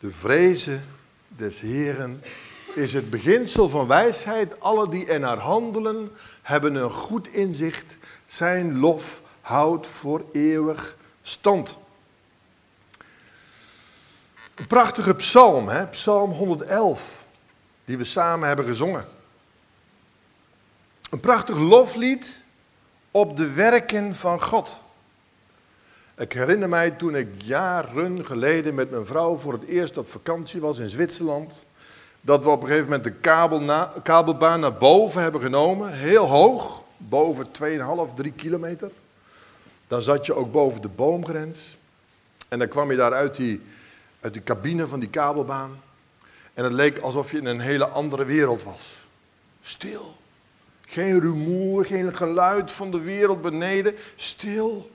De vrezen des Heren is het beginsel van wijsheid. Alle die er naar handelen, hebben een goed inzicht. Zijn lof houdt voor eeuwig stand. Een prachtige psalm, hè? psalm 111, die we samen hebben gezongen. Een prachtig loflied op de werken van God. Ik herinner mij toen ik jaren geleden met mijn vrouw voor het eerst op vakantie was in Zwitserland. Dat we op een gegeven moment de kabel kabelbaan naar boven hebben genomen. Heel hoog, boven 2,5, 3 kilometer. Dan zat je ook boven de boomgrens. En dan kwam je daar uit die, uit die cabine van die kabelbaan. En het leek alsof je in een hele andere wereld was. Stil. Geen rumoer, geen geluid van de wereld beneden. Stil.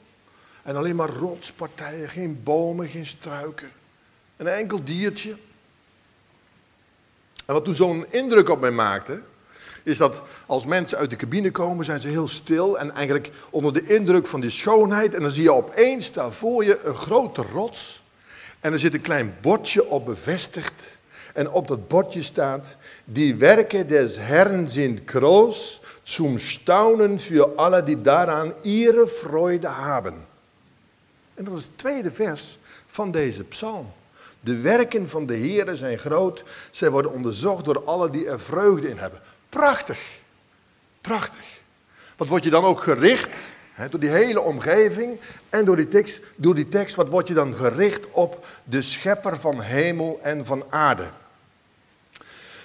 En alleen maar rotspartijen, geen bomen, geen struiken. Een enkel diertje. En wat toen zo'n indruk op mij maakte, is dat als mensen uit de cabine komen, zijn ze heel stil en eigenlijk onder de indruk van die schoonheid. En dan zie je opeens daar voor je een grote rots. En er zit een klein bordje op bevestigd. En op dat bordje staat, die werken des Herrn sind groß, zum Staunen für alle die daaraan ihre Freude haben. En dat is het tweede vers van deze psalm. De werken van de Heere zijn groot, zij worden onderzocht door alle die er vreugde in hebben. Prachtig, prachtig. Wat word je dan ook gericht, door die hele omgeving en door die, tekst, door die tekst, wat word je dan gericht op de schepper van hemel en van aarde.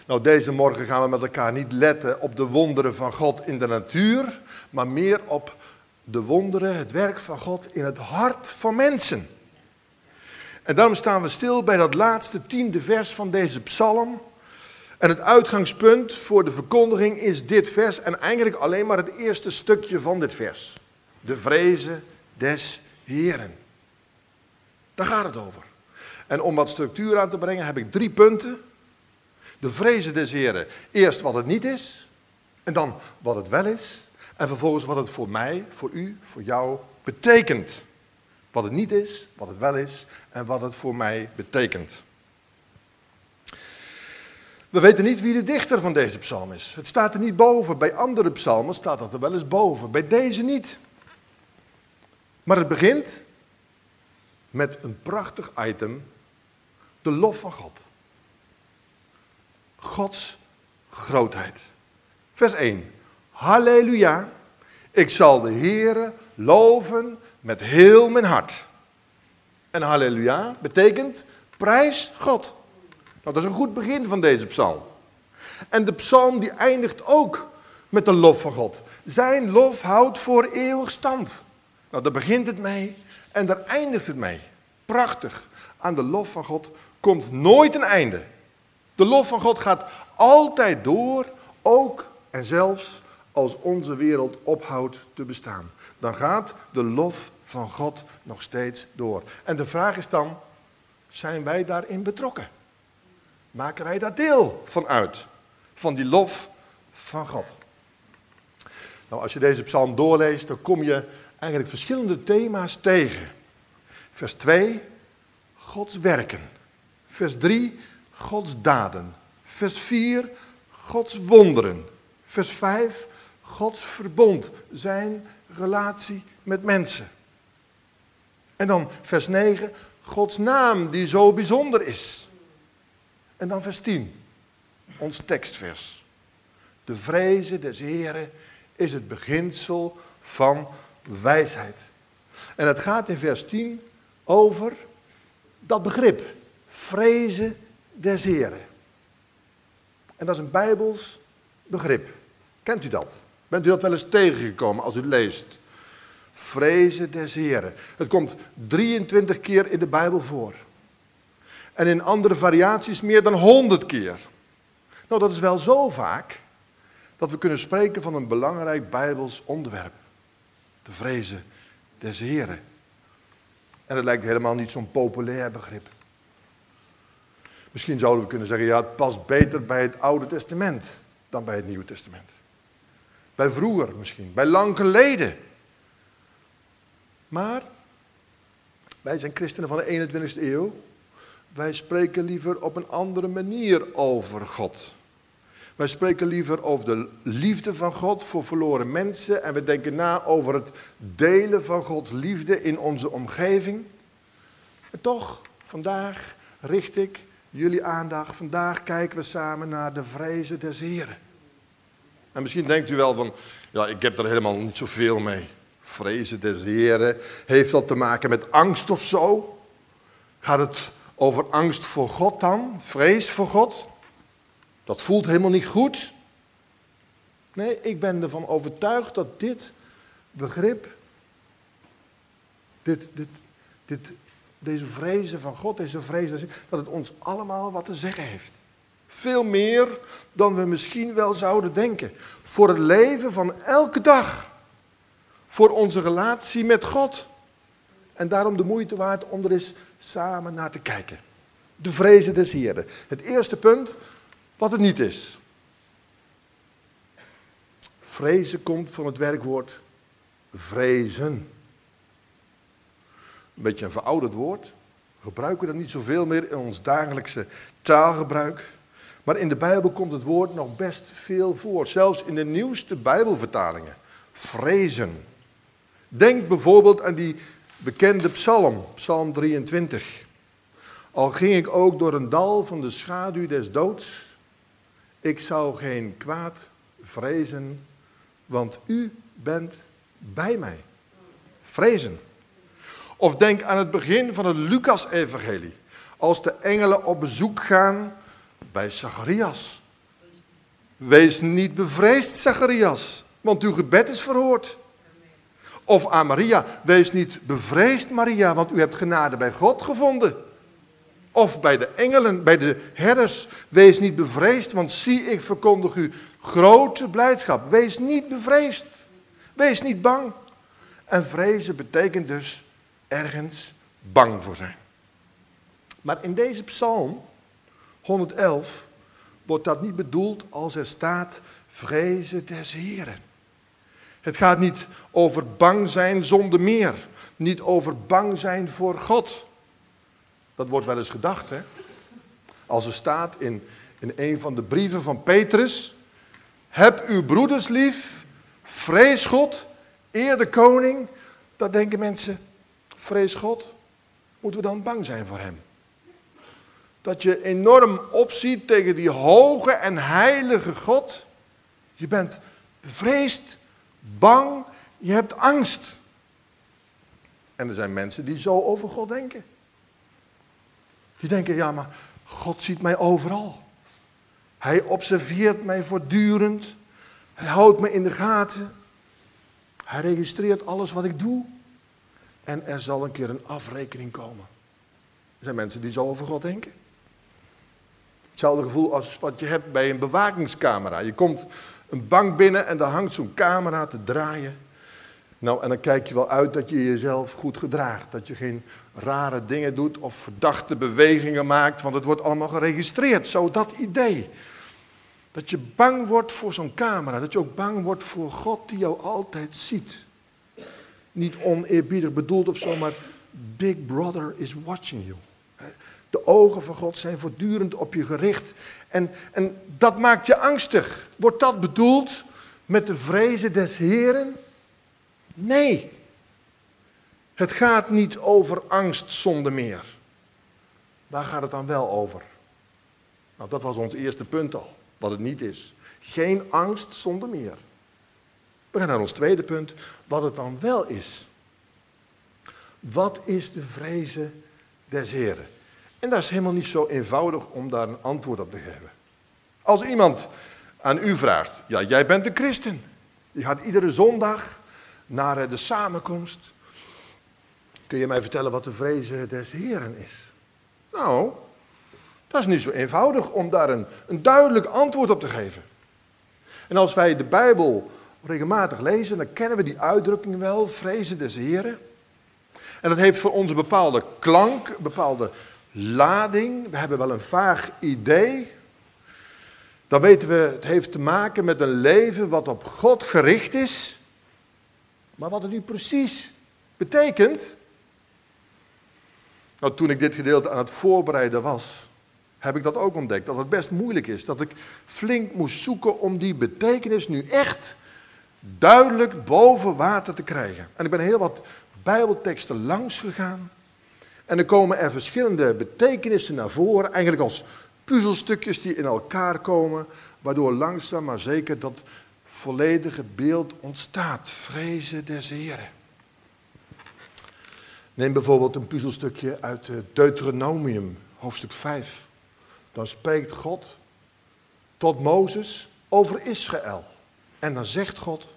Nou, deze morgen gaan we met elkaar niet letten op de wonderen van God in de natuur, maar meer op de wonderen, het werk van God in het hart van mensen. En daarom staan we stil bij dat laatste tiende vers van deze psalm. En het uitgangspunt voor de verkondiging is dit vers en eigenlijk alleen maar het eerste stukje van dit vers. De vrezen des Heren. Daar gaat het over. En om wat structuur aan te brengen heb ik drie punten. De vrezen des Heren. Eerst wat het niet is. En dan wat het wel is. En vervolgens wat het voor mij, voor u, voor jou betekent. Wat het niet is, wat het wel is en wat het voor mij betekent. We weten niet wie de dichter van deze psalm is. Het staat er niet boven. Bij andere psalmen staat dat er wel eens boven. Bij deze niet. Maar het begint met een prachtig item. De lof van God. Gods grootheid. Vers 1. Halleluja. Ik zal de Heere loven met heel mijn hart. En halleluja betekent prijs God. Nou, dat is een goed begin van deze psalm. En de psalm die eindigt ook met de lof van God. Zijn lof houdt voor eeuwig stand. Nou, daar begint het mee en daar eindigt het mee. Prachtig. Aan de lof van God komt nooit een einde. De lof van God gaat altijd door, ook en zelfs als onze wereld ophoudt te bestaan. Dan gaat de lof van God nog steeds door. En de vraag is dan, zijn wij daarin betrokken? Maken wij daar deel van uit? Van die lof van God. Nou, als je deze psalm doorleest, dan kom je eigenlijk verschillende thema's tegen. Vers 2, Gods werken. Vers 3, Gods daden. Vers 4, Gods wonderen. Vers 5, Gods verbond, zijn relatie met mensen. En dan vers 9, Gods naam die zo bijzonder is. En dan vers 10, ons tekstvers. De vrezen des Heren is het beginsel van wijsheid. En het gaat in vers 10 over dat begrip, vrezen des Heren. En dat is een Bijbels begrip. Kent u dat? Bent u dat wel eens tegengekomen als u leest? Vrezen des Heren. Het komt 23 keer in de Bijbel voor. En in andere variaties meer dan 100 keer. Nou, dat is wel zo vaak dat we kunnen spreken van een belangrijk Bijbels onderwerp. De vrezen des Heren. En het lijkt helemaal niet zo'n populair begrip. Misschien zouden we kunnen zeggen, ja, het past beter bij het Oude Testament dan bij het Nieuwe Testament. Bij vroeger misschien, bij lang geleden. Maar wij zijn christenen van de 21ste eeuw. wij spreken liever op een andere manier over God. Wij spreken liever over de liefde van God voor verloren mensen en we denken na over het delen van Gods liefde in onze omgeving. En toch, vandaag richt ik jullie aandacht. Vandaag kijken we samen naar de vrezen des Heren. En misschien denkt u wel van, ja, ik heb er helemaal niet zoveel mee. Vrezen des Heren, heeft dat te maken met angst of zo? Gaat het over angst voor God dan? Vrees voor God? Dat voelt helemaal niet goed. Nee, ik ben ervan overtuigd dat dit begrip, dit, dit, dit, deze vrezen van God, deze vrezen, dat het ons allemaal wat te zeggen heeft. Veel meer dan we misschien wel zouden denken. Voor het leven van elke dag. Voor onze relatie met God. En daarom de moeite waard om er eens samen naar te kijken. De vrezen des Heren. Het eerste punt, wat het niet is. Vrezen komt van het werkwoord vrezen. Een beetje een verouderd woord. We gebruiken dat niet zoveel meer in ons dagelijkse taalgebruik. Maar in de Bijbel komt het woord nog best veel voor. Zelfs in de nieuwste Bijbelvertalingen. Vrezen. Denk bijvoorbeeld aan die bekende psalm, Psalm 23. Al ging ik ook door een dal van de schaduw des doods, ik zou geen kwaad vrezen, want u bent bij mij. Vrezen. Of denk aan het begin van het Lucas-evangelie. Als de engelen op bezoek gaan bij Zacharias. Wees niet bevreesd, Zacharias, want uw gebed is verhoord. Of aan Maria, wees niet bevreesd, Maria, want u hebt genade bij God gevonden. Of bij de engelen, bij de herders, wees niet bevreesd, want zie, ik verkondig u grote blijdschap. Wees niet bevreesd. Wees niet bang. En vrezen betekent dus ergens bang voor zijn. Maar in deze psalm 111 wordt dat niet bedoeld als er staat vrezen des Heren. Het gaat niet over bang zijn zonder meer. Niet over bang zijn voor God. Dat wordt wel eens gedacht, hè? Als er staat in, in een van de brieven van Petrus: Heb uw broeders lief, vrees God, eer de koning. Dat denken mensen: vrees God, moeten we dan bang zijn voor hem? Dat je enorm opziet tegen die hoge en heilige God. Je bent bevreesd, bang, je hebt angst. En er zijn mensen die zo over God denken. Die denken, ja, maar God ziet mij overal. Hij observeert mij voortdurend. Hij houdt me in de gaten. Hij registreert alles wat ik doe. En er zal een keer een afrekening komen. Er zijn mensen die zo over God denken. Hetzelfde gevoel als wat je hebt bij een bewakingscamera. Je komt een bank binnen en daar hangt zo'n camera te draaien. Nou, en dan kijk je wel uit dat je jezelf goed gedraagt. Dat je geen rare dingen doet of verdachte bewegingen maakt, want het wordt allemaal geregistreerd. Zo dat idee. Dat je bang wordt voor zo'n camera. Dat je ook bang wordt voor God die jou altijd ziet. Niet oneerbiedig bedoeld of zo, maar Big Brother is watching you. De ogen van God zijn voortdurend op je gericht. En, en dat maakt je angstig. Wordt dat bedoeld met de vrezen des Heren? Nee. Het gaat niet over angst zonder meer. Waar gaat het dan wel over? Nou, dat was ons eerste punt al, wat het niet is. Geen angst zonder meer. We gaan naar ons tweede punt, wat het dan wel is. Wat is de vrezen des Heren? En dat is helemaal niet zo eenvoudig om daar een antwoord op te geven. Als iemand aan u vraagt, ja, jij bent een christen. Je gaat iedere zondag naar eh, de samenkomst. Kun je mij vertellen wat de vrezen des Heren is? Nou, dat is niet zo eenvoudig om daar een, een duidelijk antwoord op te geven. En als wij de Bijbel regelmatig lezen, dan kennen we die uitdrukking wel, vrezen des Heren. En dat heeft voor ons een bepaalde klank, een bepaalde lading. We hebben wel een vaag idee. Dan weten we, het heeft te maken met een leven wat op God gericht is. Maar wat het nu precies betekent, Nou, toen ik dit gedeelte aan het voorbereiden was, heb ik dat ook ontdekt. Dat het best moeilijk is. Dat ik flink moest zoeken om die betekenis nu echt duidelijk boven water te krijgen. En ik ben heel wat Bijbelteksten langs gegaan. En er komen er verschillende betekenissen naar voren, eigenlijk als puzzelstukjes die in elkaar komen, waardoor langzaam maar zeker dat volledige beeld ontstaat. Vrezen des Heren. Neem bijvoorbeeld een puzzelstukje uit Deuteronomium, hoofdstuk 5. Dan spreekt God tot Mozes over Israël. En dan zegt God,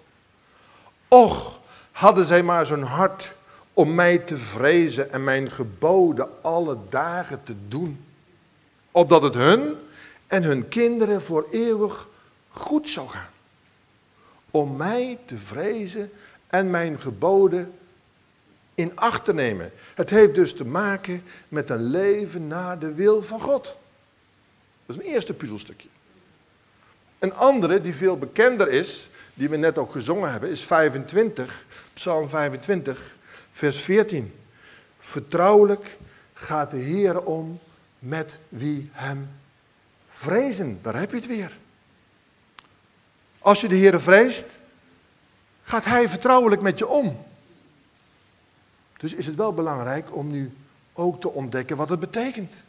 Och, hadden zij maar zo'n hart om mij te vrezen en mijn geboden alle dagen te doen. Opdat het hun en hun kinderen voor eeuwig goed zou gaan. Om mij te vrezen en mijn geboden in acht te nemen. Het heeft dus te maken met een leven naar de wil van God. Dat is een eerste puzzelstukje. Een andere die veel bekender is, die we net ook gezongen hebben, is 25, Psalm 25, vers 14. Vertrouwelijk gaat de Heer om met wie hem vrezen. Daar heb je het weer. Als je de Heer vreest, gaat Hij vertrouwelijk met je om. Dus is het wel belangrijk om nu ook te ontdekken wat het betekent.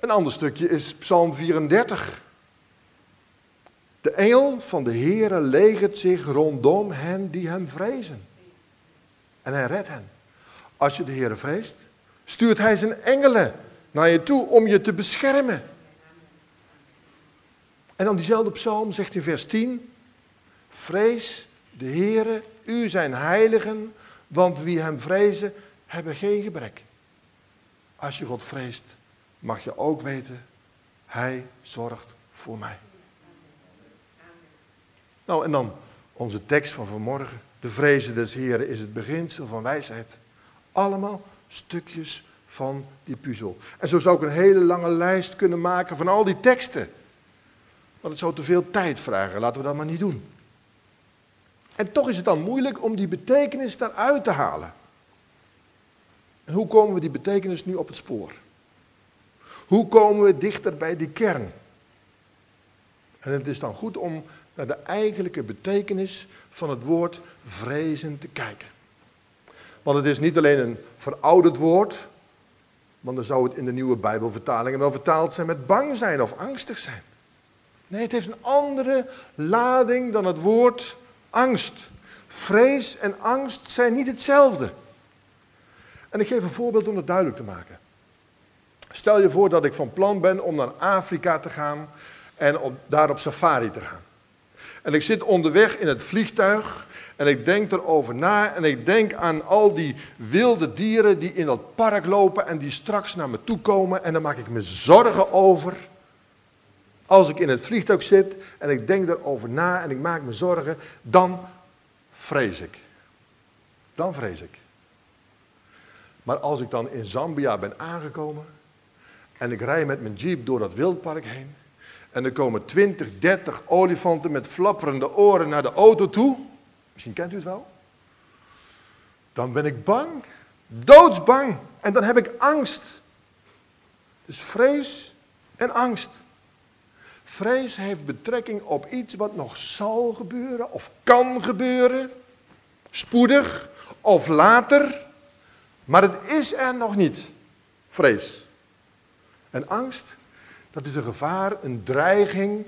Een ander stukje is Psalm 34. De engel van de Heere legert zich rondom hen die hem vrezen. En hij redt hen. Als je de Heere vreest, stuurt hij zijn engelen naar je toe om je te beschermen. En dan diezelfde psalm zegt in vers 10, vrees de Heere, u zijn heiligen, want wie hem vrezen, hebben geen gebrek. Als je God vreest, mag je ook weten, hij zorgt voor mij. Nou, en dan onze tekst van vanmorgen. De vrezen des Heren is het beginsel van wijsheid. Allemaal stukjes van die puzzel. En zo zou ik een hele lange lijst kunnen maken van al die teksten. Maar het zou te veel tijd vragen, laten we dat maar niet doen. En toch is het dan moeilijk om die betekenis daaruit te halen. En hoe komen we die betekenis nu op het spoor? Hoe komen we dichter bij die kern? En het is dan goed om naar de eigenlijke betekenis van het woord vrezen te kijken. Want het is niet alleen een verouderd woord, want dan zou het in de nieuwe Bijbelvertalingen wel vertaald zijn met bang zijn of angstig zijn. Nee, het heeft een andere lading dan het woord angst. Vrees en angst zijn niet hetzelfde. En ik geef een voorbeeld om het duidelijk te maken. Stel je voor dat ik van plan ben om naar Afrika te gaan en op, daar op safari te gaan. En ik zit onderweg in het vliegtuig en ik denk erover na en ik denk aan al die wilde dieren die in dat park lopen en die straks naar me toe komen en dan maak ik me zorgen over. Als ik in het vliegtuig zit en ik denk erover na en ik maak me zorgen, dan vrees ik. Dan vrees ik. Maar als ik dan in Zambia ben aangekomen en ik rij met mijn jeep door dat wildpark heen en er komen 20, 30 olifanten met flapperende oren naar de auto toe. Misschien kent u het wel. Dan ben ik bang. Doodsbang. En dan heb ik angst. Dus vrees en angst. Vrees heeft betrekking op iets wat nog zal gebeuren of kan gebeuren. Spoedig of later. Maar het is er nog niet. Vrees. En angst dat is een gevaar, een dreiging,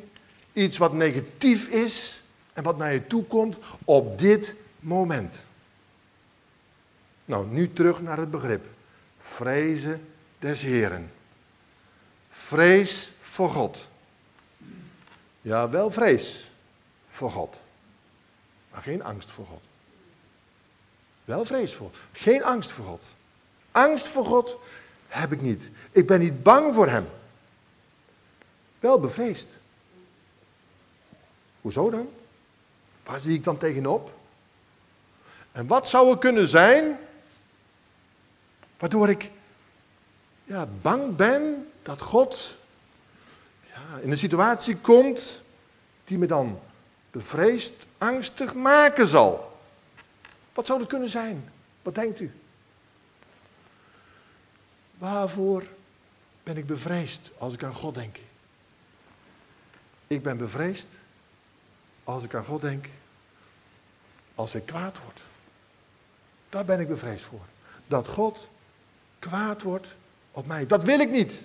iets wat negatief is en wat naar je toe komt op dit moment. Nou, nu terug naar het begrip. Vrezen des Heren. Vrees voor God. Ja, wel vrees voor God. Maar geen angst voor God. Wel vrees voor. Geen angst voor God. Angst voor God heb ik niet. Ik ben niet bang voor Hem wel bevreesd. Hoezo dan? Waar zie ik dan tegenop? En wat zou er kunnen zijn waardoor ik ja, bang ben dat God ja, in een situatie komt die me dan bevreesd, angstig maken zal? Wat zou dat kunnen zijn? Wat denkt u? Waarvoor ben ik bevreesd als ik aan God denk? Ik ben bevreesd als ik aan God denk, als ik kwaad word. Daar ben ik bevreesd voor. Dat God kwaad wordt op mij. Dat wil ik niet.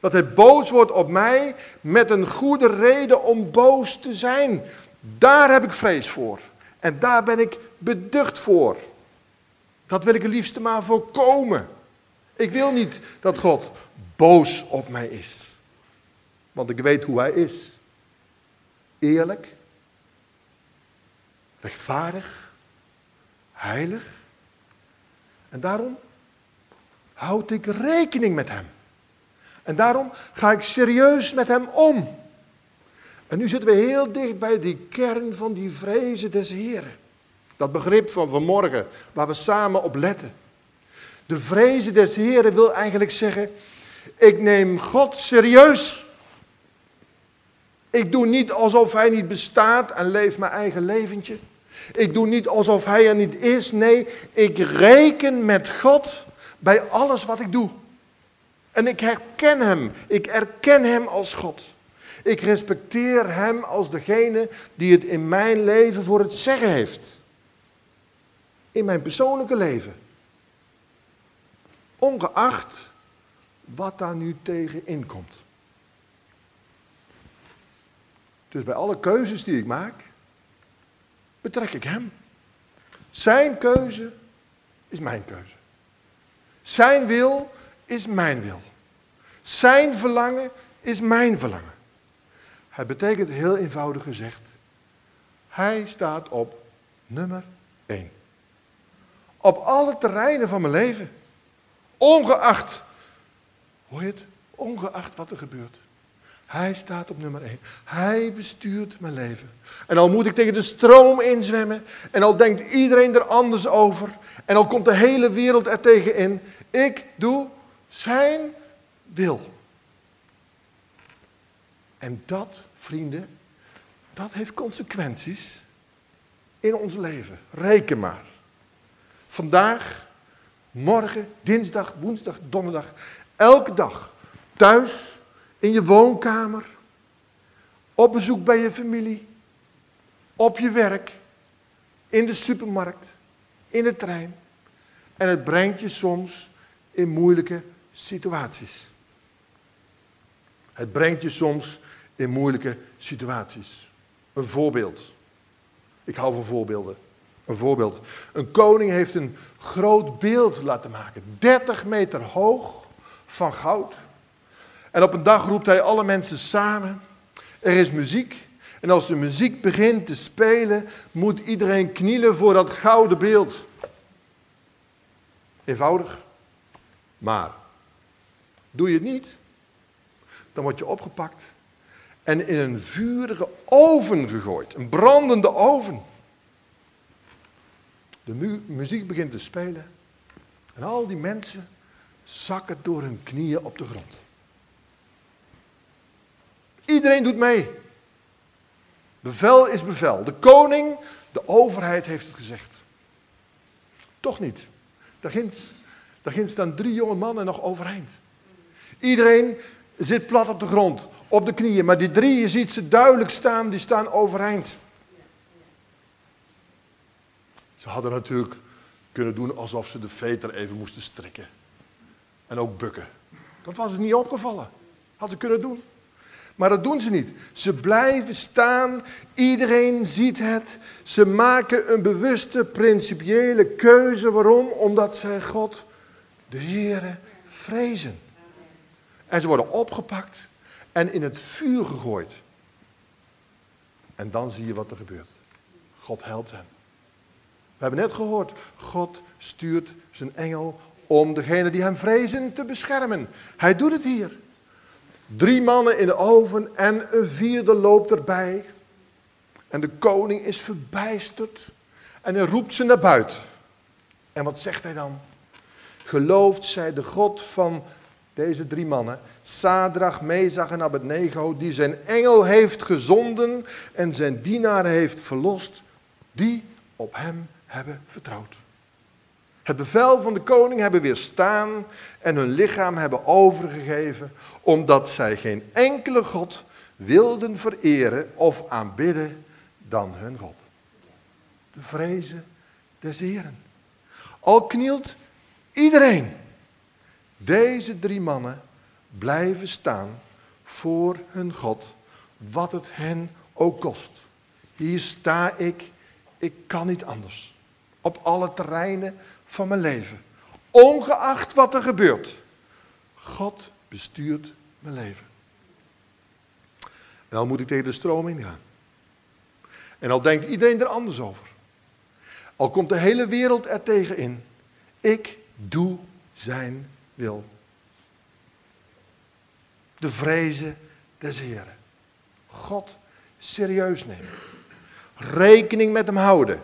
Dat hij boos wordt op mij met een goede reden om boos te zijn. Daar heb ik vrees voor. En daar ben ik beducht voor. Dat wil ik het liefste maar voorkomen. Ik wil niet dat God boos op mij is. Want ik weet hoe hij is. Eerlijk, rechtvaardig, heilig. En daarom houd ik rekening met hem. En daarom ga ik serieus met hem om. En nu zitten we heel dicht bij die kern van die vrezen des Heren. Dat begrip van vanmorgen, waar we samen op letten. De vrezen des Heren wil eigenlijk zeggen, ik neem God serieus. Ik doe niet alsof hij niet bestaat en leef mijn eigen leventje. Ik doe niet alsof hij er niet is. Nee, ik reken met God bij alles wat ik doe. En ik herken hem. Ik erken hem als God. Ik respecteer hem als degene die het in mijn leven voor het zeggen heeft. In mijn persoonlijke leven. Ongeacht wat daar nu tegen inkomt. Dus bij alle keuzes die ik maak, betrek ik hem. Zijn keuze is mijn keuze. Zijn wil is mijn wil. Zijn verlangen is mijn verlangen. Het betekent heel eenvoudig gezegd, hij staat op nummer 1. Op alle terreinen van mijn leven. Ongeacht, hoor je het? Ongeacht wat er gebeurt. Hij staat op nummer 1. Hij bestuurt mijn leven. En al moet ik tegen de stroom inzwemmen. En al denkt iedereen er anders over. En al komt de hele wereld er tegen in. Ik doe zijn wil. En dat, vrienden, dat heeft consequenties in ons leven. Reken maar. Vandaag, morgen, dinsdag, woensdag, donderdag. Elke dag. Thuis, in je woonkamer. Op bezoek bij je familie. Op je werk. In de supermarkt. In de trein. En het brengt je soms in moeilijke situaties. Het brengt je soms in moeilijke situaties. Een voorbeeld. Ik hou van voorbeelden. Een voorbeeld. Een koning heeft een groot beeld laten maken. 30 meter hoog van goud. En op een dag roept hij alle mensen samen. Er is muziek. En als de muziek begint te spelen, moet iedereen knielen voor dat gouden beeld. Eenvoudig. Maar doe je het niet, dan word je opgepakt en in een vurige oven gegooid. Een brandende oven. De mu muziek begint te spelen en al die mensen zakken door hun knieën op de grond. Iedereen doet mee. Bevel is bevel. De koning, de overheid heeft het gezegd. Toch niet. Daar ginds, staan drie jonge mannen nog overeind. Iedereen zit plat op de grond, op de knieën. Maar die drie, je ziet ze duidelijk staan, die staan overeind. Ze hadden natuurlijk kunnen doen alsof ze de veter even moesten strikken. En ook bukken. Dat was het niet opgevallen. Had ze kunnen doen. Maar dat doen ze niet. Ze blijven staan. Iedereen ziet het. Ze maken een bewuste, principiële keuze. Waarom? Omdat zij God, de Heere, vrezen. En ze worden opgepakt en in het vuur gegooid. En dan zie je wat er gebeurt. God helpt hen. We hebben net gehoord, God stuurt zijn engel om degene die hem vrezen te beschermen. Hij doet het hier. Drie mannen in de oven en een vierde loopt erbij. En de koning is verbijsterd en hij roept ze naar buiten. En wat zegt hij dan? Gelooft zij de God van deze drie mannen, Sadrach, Mezach en Abednego, die zijn engel heeft gezonden en zijn dienaren heeft verlost, die op hem hebben vertrouwd. Het bevel van de koning hebben weerstaan en hun lichaam hebben overgegeven, omdat zij geen enkele God wilden vereren of aanbidden dan hun God. De vrezen des Heren. Al knielt iedereen. Deze drie mannen blijven staan voor hun God, wat het hen ook kost. Hier sta ik, ik kan niet anders. Op alle terreinen van mijn leven. Ongeacht wat er gebeurt. God bestuurt mijn leven. En dan moet ik tegen de stroom ingaan. En al denkt iedereen er anders over. Al komt de hele wereld er tegen in. Ik doe zijn wil. De vrezen des Heren. God serieus nemen. Rekening met hem houden.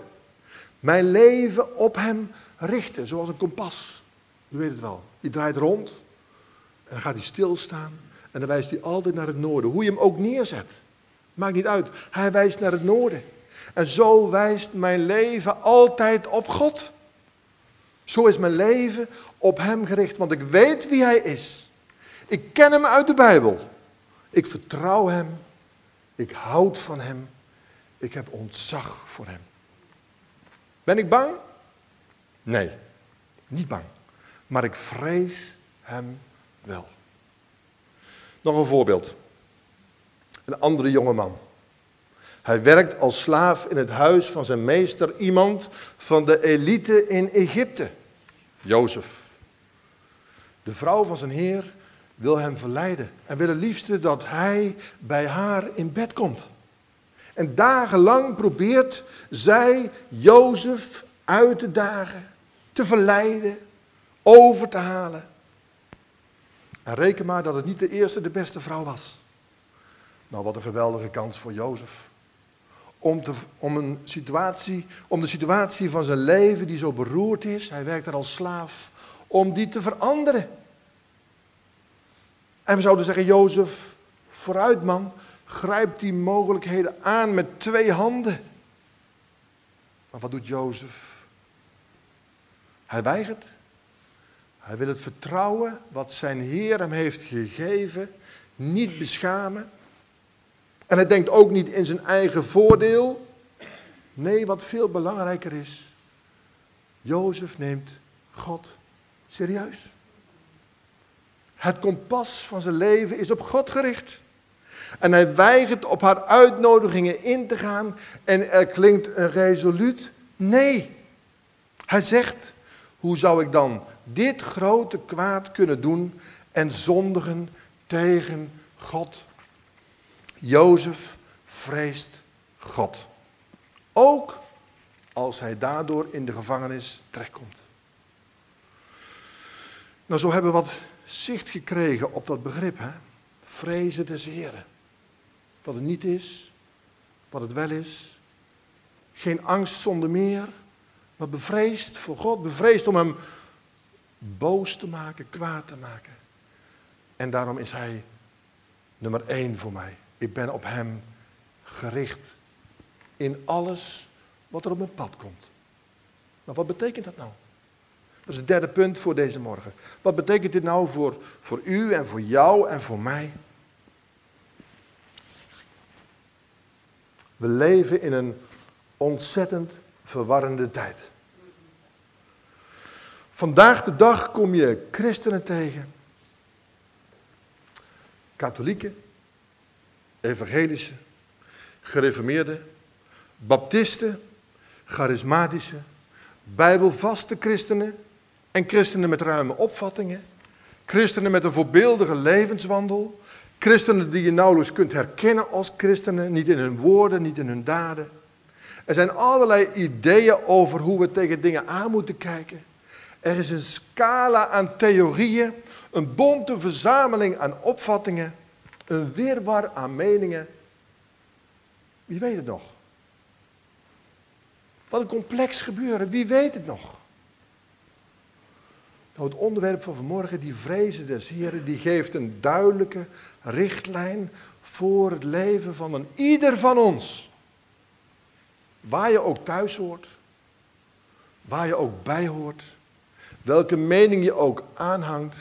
Mijn leven op hem richten, zoals een kompas. U weet het wel. Je draait rond en dan gaat hij stilstaan en dan wijst hij altijd naar het noorden. Hoe je hem ook neerzet, maakt niet uit. Hij wijst naar het noorden. En zo wijst mijn leven altijd op God. Zo is mijn leven op Hem gericht, want ik weet wie Hij is. Ik ken Hem uit de Bijbel. Ik vertrouw Hem. Ik houd van Hem. Ik heb ontzag voor Hem. Ben ik bang? Nee, niet bang. Maar ik vrees Hem wel. Nog een voorbeeld. Een andere jongeman. Hij werkt als slaaf in het huis van zijn meester, iemand van de elite in Egypte, Jozef. De vrouw van zijn heer wil hem verleiden en wil het liefste dat hij bij haar in bed komt. En dagenlang probeert zij Jozef uit te dagen, te verleiden, over te halen. En reken maar dat het niet de eerste, de beste vrouw was. Nou, wat een geweldige kans voor Jozef om, te, om, een situatie, om de situatie van zijn leven die zo beroerd is, hij werkt er als slaaf, om die te veranderen. En we zouden zeggen, Jozef, vooruit man, grijp die mogelijkheden aan met twee handen. Maar wat doet Jozef? Hij weigert. Hij wil het vertrouwen wat zijn Heer hem heeft gegeven niet beschamen. En hij denkt ook niet in zijn eigen voordeel. Nee, wat veel belangrijker is. Jozef neemt God serieus. Het kompas van zijn leven is op God gericht. En hij weigert op haar uitnodigingen in te gaan en er klinkt een resoluut nee. Hij zegt, hoe zou ik dan dit grote kwaad kunnen doen en zondigen tegen God? Jozef vreest God. Ook als hij daardoor in de gevangenis terechtkomt. Nou, zo hebben we wat zicht gekregen op dat begrip. Hè? Vrezen des Heren. Wat het niet is, wat het wel is. Geen angst zonder meer, maar bevreesd voor God. Bevreesd om hem boos te maken, kwaad te maken. En daarom is hij nummer één voor mij. Ik ben op Hem gericht in alles wat er op mijn pad komt. Maar wat betekent dat nou? Dat is het derde punt voor deze morgen. Wat betekent dit nou voor, voor u en voor jou en voor mij? We leven in een ontzettend verwarrende tijd. Vandaag de dag kom je christenen tegen, katholieken, evangelische, gereformeerde, baptisten, charismatische, bijbelvaste christenen en christenen met ruime opvattingen, christenen met een voorbeeldige levenswandel, christenen die je nauwelijks kunt herkennen als christenen, niet in hun woorden, niet in hun daden. Er zijn allerlei ideeën over hoe we tegen dingen aan moeten kijken. Er is een scala aan theorieën, een bonte verzameling aan opvattingen een weerwar aan meningen. Wie weet het nog? Wat een complex gebeuren, wie weet het nog? Nou, het onderwerp van vanmorgen, die vrezen des Heren, die geeft een duidelijke richtlijn voor het leven van een ieder van ons. Waar je ook thuis hoort, waar je ook bij hoort, welke mening je ook aanhangt,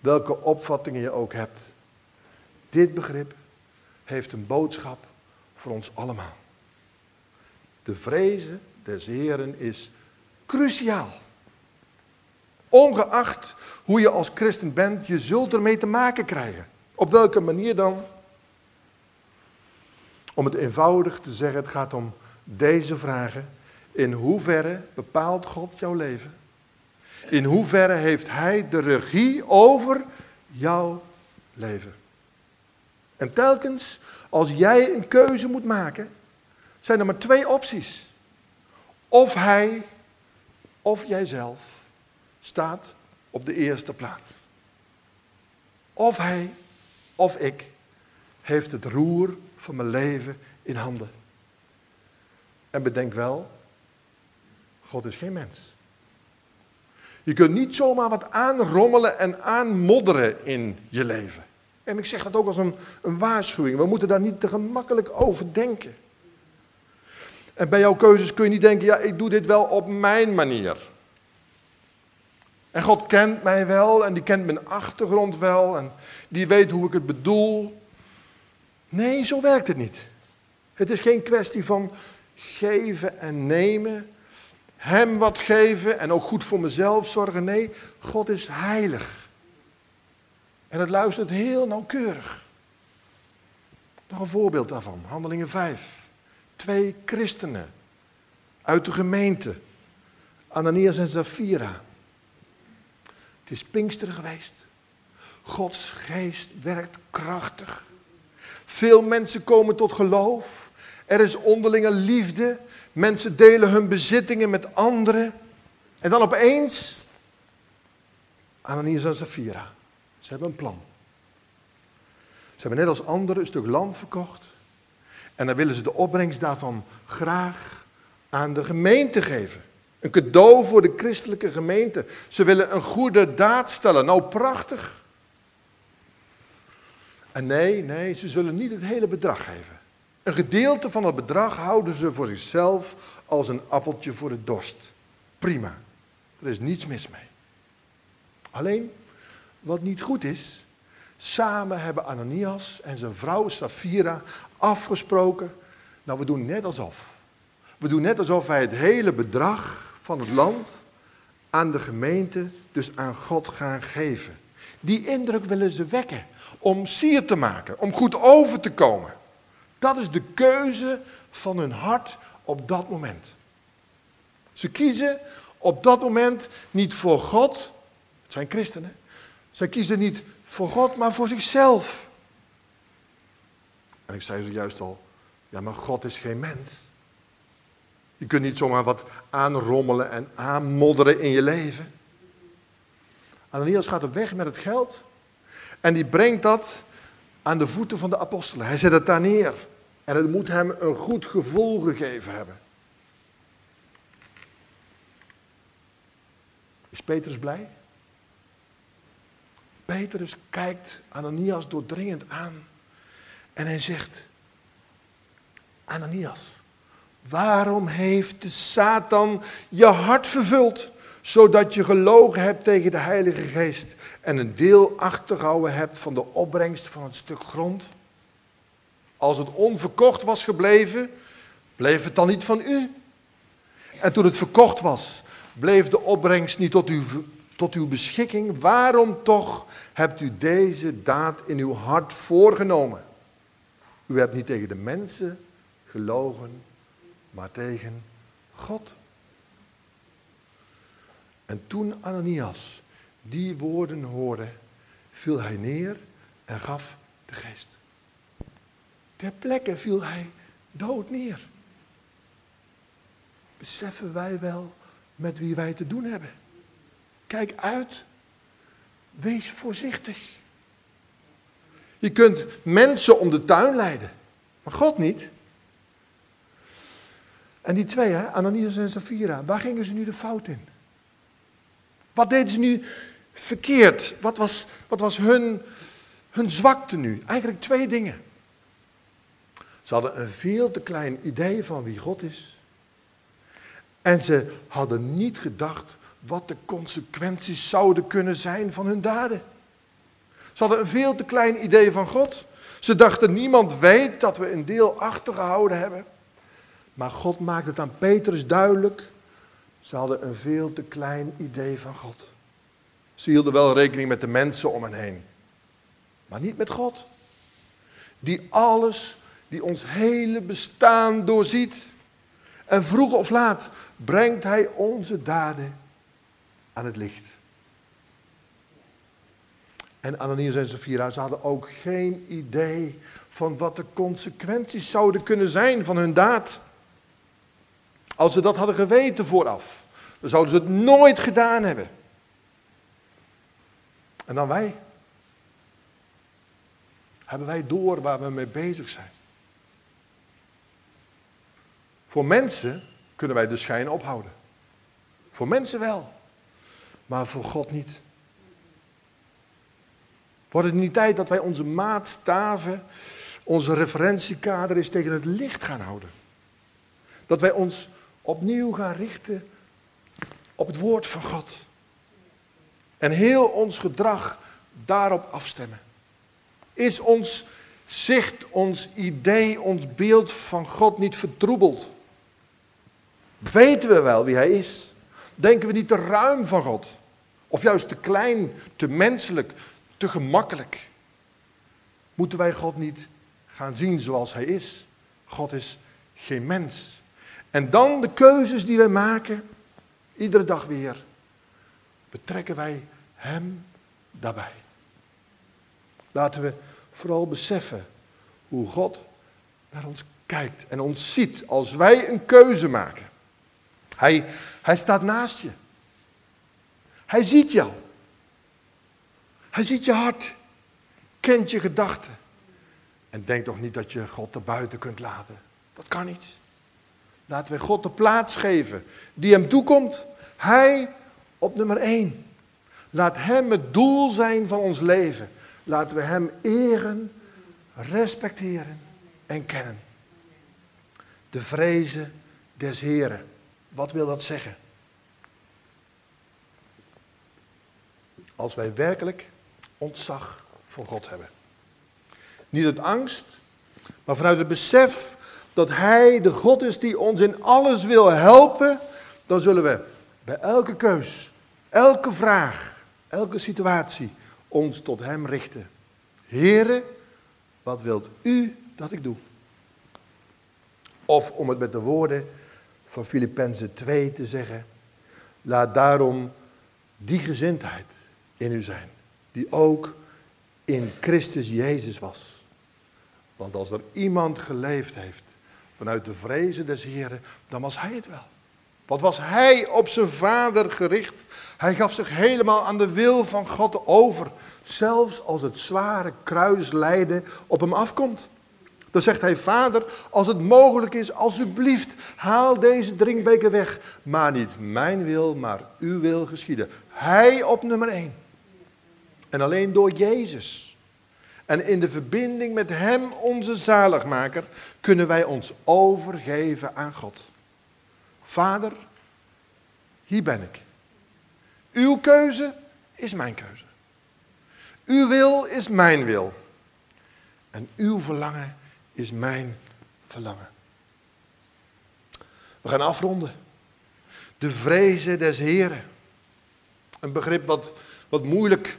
welke opvattingen je ook hebt. Dit begrip heeft een boodschap voor ons allemaal. De vrezen des Heren is cruciaal. Ongeacht hoe je als christen bent, je zult ermee te maken krijgen. Op welke manier dan? Om het eenvoudig te zeggen, het gaat om deze vragen. In hoeverre bepaalt God jouw leven? In hoeverre heeft Hij de regie over jouw leven? En telkens als jij een keuze moet maken, zijn er maar twee opties. Of Hij of jijzelf staat op de eerste plaats. Of Hij of ik heeft het roer van mijn leven in handen. En bedenk wel, God is geen mens. Je kunt niet zomaar wat aanrommelen en aanmodderen in je leven. En ik zeg dat ook als een, een waarschuwing. We moeten daar niet te gemakkelijk over denken. En bij jouw keuzes kun je niet denken, ja, ik doe dit wel op mijn manier. En God kent mij wel en die kent mijn achtergrond wel en die weet hoe ik het bedoel. Nee, zo werkt het niet. Het is geen kwestie van geven en nemen. Hem wat geven en ook goed voor mezelf zorgen. Nee, God is heilig. En het luistert heel nauwkeurig. Nog een voorbeeld daarvan, Handelingen 5. Twee christenen uit de gemeente, Ananias en Zafira. Het is Pinkster geweest. Gods geest werkt krachtig. Veel mensen komen tot geloof. Er is onderlinge liefde. Mensen delen hun bezittingen met anderen. En dan opeens, Ananias en Safira, ze hebben een plan. Ze hebben net als anderen een stuk land verkocht. En dan willen ze de opbrengst daarvan graag aan de gemeente geven. Een cadeau voor de christelijke gemeente. Ze willen een goede daad stellen. Nou, prachtig. En nee, nee, ze zullen niet het hele bedrag geven. Een gedeelte van het bedrag houden ze voor zichzelf als een appeltje voor de dorst. Prima. Er is niets mis mee. Alleen, wat niet goed is, samen hebben Ananias en zijn vrouw Safira afgesproken. Nou, we doen net alsof. We doen net alsof wij het hele bedrag van het land aan de gemeente, dus aan God gaan geven. Die indruk willen ze wekken om sier te maken, om goed over te komen. Dat is de keuze van hun hart op dat moment. Ze kiezen op dat moment niet voor God, het zijn christenen. Ze kiezen niet voor God, maar voor zichzelf. En ik zei zojuist al, ja maar God is geen mens. Je kunt niet zomaar wat aanrommelen en aanmodderen in je leven. Ananias gaat op weg met het geld en die brengt dat aan de voeten van de apostelen. Hij zet het daar neer. En het moet hem een goed gevoel gegeven hebben. Is Petrus blij? Petrus kijkt Ananias doordringend aan. En hij zegt: Ananias, waarom heeft de Satan je hart vervuld? Zodat je gelogen hebt tegen de Heilige Geest en een deel achtergehouden hebt van de opbrengst van het stuk grond? Als het onverkocht was gebleven, bleef het dan niet van u? En toen het verkocht was, bleef de opbrengst niet tot uw, tot uw beschikking? Waarom toch hebt u deze daad in uw hart voorgenomen? U hebt niet tegen de mensen gelogen, maar tegen God. En toen Ananias die woorden hoorde, viel hij neer en gaf de geest. Ter plekke viel hij dood neer. Beseffen wij wel met wie wij te doen hebben? Kijk uit. Wees voorzichtig. Je kunt mensen om de tuin leiden, maar God niet. En die twee, hè, Ananias en Safira, waar gingen ze nu de fout in? Wat deden ze nu verkeerd? Wat was, wat was hun, hun zwakte nu? Eigenlijk twee dingen. Ze hadden een veel te klein idee van wie God is. En ze hadden niet gedacht wat de consequenties zouden kunnen zijn van hun daden. Ze hadden een veel te klein idee van God. Ze dachten, niemand weet dat we een deel achtergehouden hebben. Maar God maakt het aan Petrus duidelijk. Ze hadden een veel te klein idee van God. Ze hielden wel rekening met de mensen om hen heen. Maar niet met God. Die alles, die ons hele bestaan doorziet. En vroeg of laat brengt Hij onze daden aan het licht. En Ananias en Safira, hadden ook geen idee van wat de consequenties zouden kunnen zijn van hun daad. Als ze dat hadden geweten vooraf, dan zouden ze het nooit gedaan hebben. En dan wij. Hebben wij door waar we mee bezig zijn? Voor mensen kunnen wij de schijn ophouden. Voor mensen wel, maar voor God niet. Wordt het niet tijd dat wij onze maatstaven, onze referentiekader eens tegen het licht gaan houden? Dat wij ons opnieuw gaan richten op het woord van God. En heel ons gedrag daarop afstemmen. Is ons zicht, ons idee, ons beeld van God niet vertroebeld? Weten we wel wie Hij is? Denken we niet te ruim van God? Of juist te klein, te menselijk, te gemakkelijk? Moeten wij God niet gaan zien zoals Hij is? God is geen mens. En dan de keuzes die wij maken, iedere dag weer, betrekken wij Hem daarbij. Laten we vooral beseffen hoe God naar ons kijkt en ons ziet als wij een keuze maken. Hij, hij staat naast je. Hij ziet jou. Hij ziet je hart, kent je gedachten. En denk toch niet dat je God erbuiten kunt laten. Dat kan niet. Laten we God de plaats geven die hem toekomt. Hij op nummer één. Laat hem het doel zijn van ons leven. Laten we hem eren, respecteren en kennen. De vrezen des Heren. Wat wil dat zeggen? Als wij werkelijk ontzag voor God hebben. Niet uit angst, maar vanuit het besef dat Hij de God is die ons in alles wil helpen, dan zullen we bij elke keus, elke vraag, elke situatie ons tot Hem richten. Here, wat wilt U dat ik doe? Of om het met de woorden van Filippenzen 2 te zeggen, laat daarom die gezindheid in u zijn, die ook in Christus Jezus was. Want als er iemand geleefd heeft vanuit de vrezen des Heren, dan was hij het wel. Wat was hij op zijn vader gericht? Hij gaf zich helemaal aan de wil van God over, zelfs als het zware kruislijden op hem afkomt. Dan zegt hij, vader, als het mogelijk is, alsjeblieft, haal deze drinkbeker weg. Maar niet mijn wil, maar uw wil geschieden. Hij op nummer één. En alleen door Jezus. En in de verbinding met Hem, onze zaligmaker, kunnen wij ons overgeven aan God. Vader, hier ben ik. Uw keuze is mijn keuze. Uw wil is mijn wil. En uw verlangen is mijn verlangen. We gaan afronden. De vrezen des Heren. Een begrip wat, wat moeilijk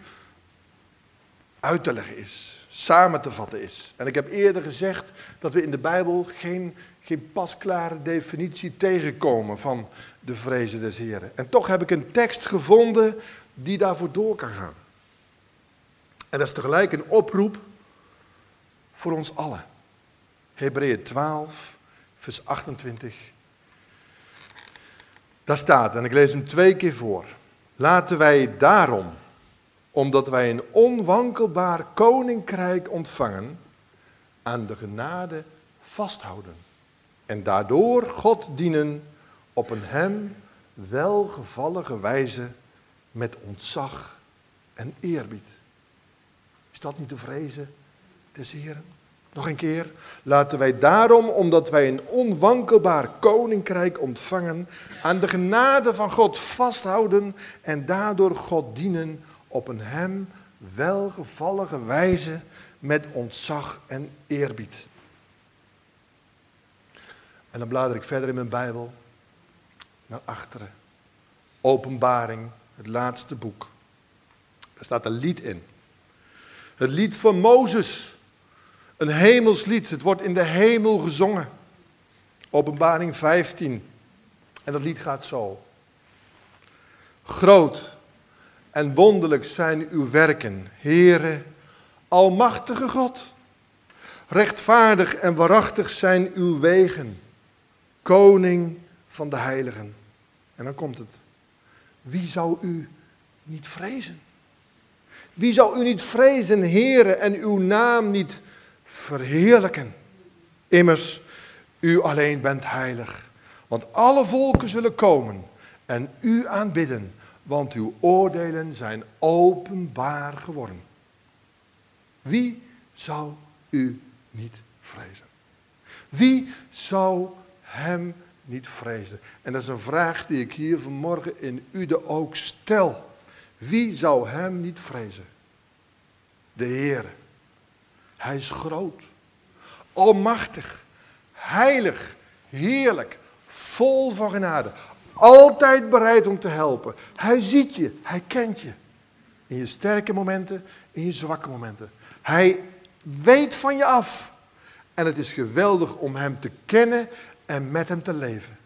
uit te leggen is, samen te vatten is. En ik heb eerder gezegd dat we in de Bijbel geen, geen pasklare definitie tegenkomen van de vrezen des Heren. En toch heb ik een tekst gevonden die daarvoor door kan gaan. En dat is tegelijk een oproep voor ons allen. Hebreeën 12, vers 28. Daar staat, en ik lees hem twee keer voor. Laten wij daarom, omdat wij een onwankelbaar koninkrijk ontvangen, aan de genade vasthouden. En daardoor God dienen op een hem welgevallige wijze met ontzag en eerbied. Is dat niet te vrezen des Heren? Nog een keer. Laten wij daarom, omdat wij een onwankelbaar koninkrijk ontvangen, aan de genade van God vasthouden en daardoor God dienen op een hem welgevallige wijze met ontzag en eerbied. En dan blader ik verder in mijn Bijbel naar achteren. Openbaring, het laatste boek. Er staat een lied in. Het lied van Mozes. Een hemelslied. Het wordt in de hemel gezongen. Openbaring 15. En dat lied gaat zo. Groot en wonderlijk zijn uw werken, Heere, Almachtige God. Rechtvaardig en waarachtig zijn uw wegen, Koning van de heiligen. En dan komt het. Wie zou u niet vrezen? Wie zou u niet vrezen, Heere, en uw naam niet verheerlijken? Immers, u alleen bent heilig. Want alle volken zullen komen en u aanbidden, want uw oordelen zijn openbaar geworden. Wie zou u niet vrezen? Wie zou hem niet vrezen? En dat is een vraag die ik hier vanmorgen in de ook stel. Wie zou hem niet vrezen? De Heer. Hij is groot, almachtig, heilig, heerlijk, vol van genade. Altijd bereid om te helpen. Hij ziet je, hij kent je. In je sterke momenten, in je zwakke momenten. Hij weet van je af. En het is geweldig om hem te kennen en met hem te leven.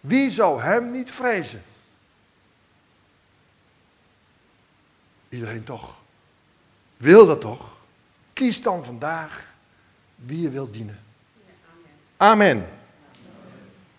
Wie zou hem niet vrezen? Iedereen toch. Wil dat toch? Kies dan vandaag wie je wilt dienen. Amen.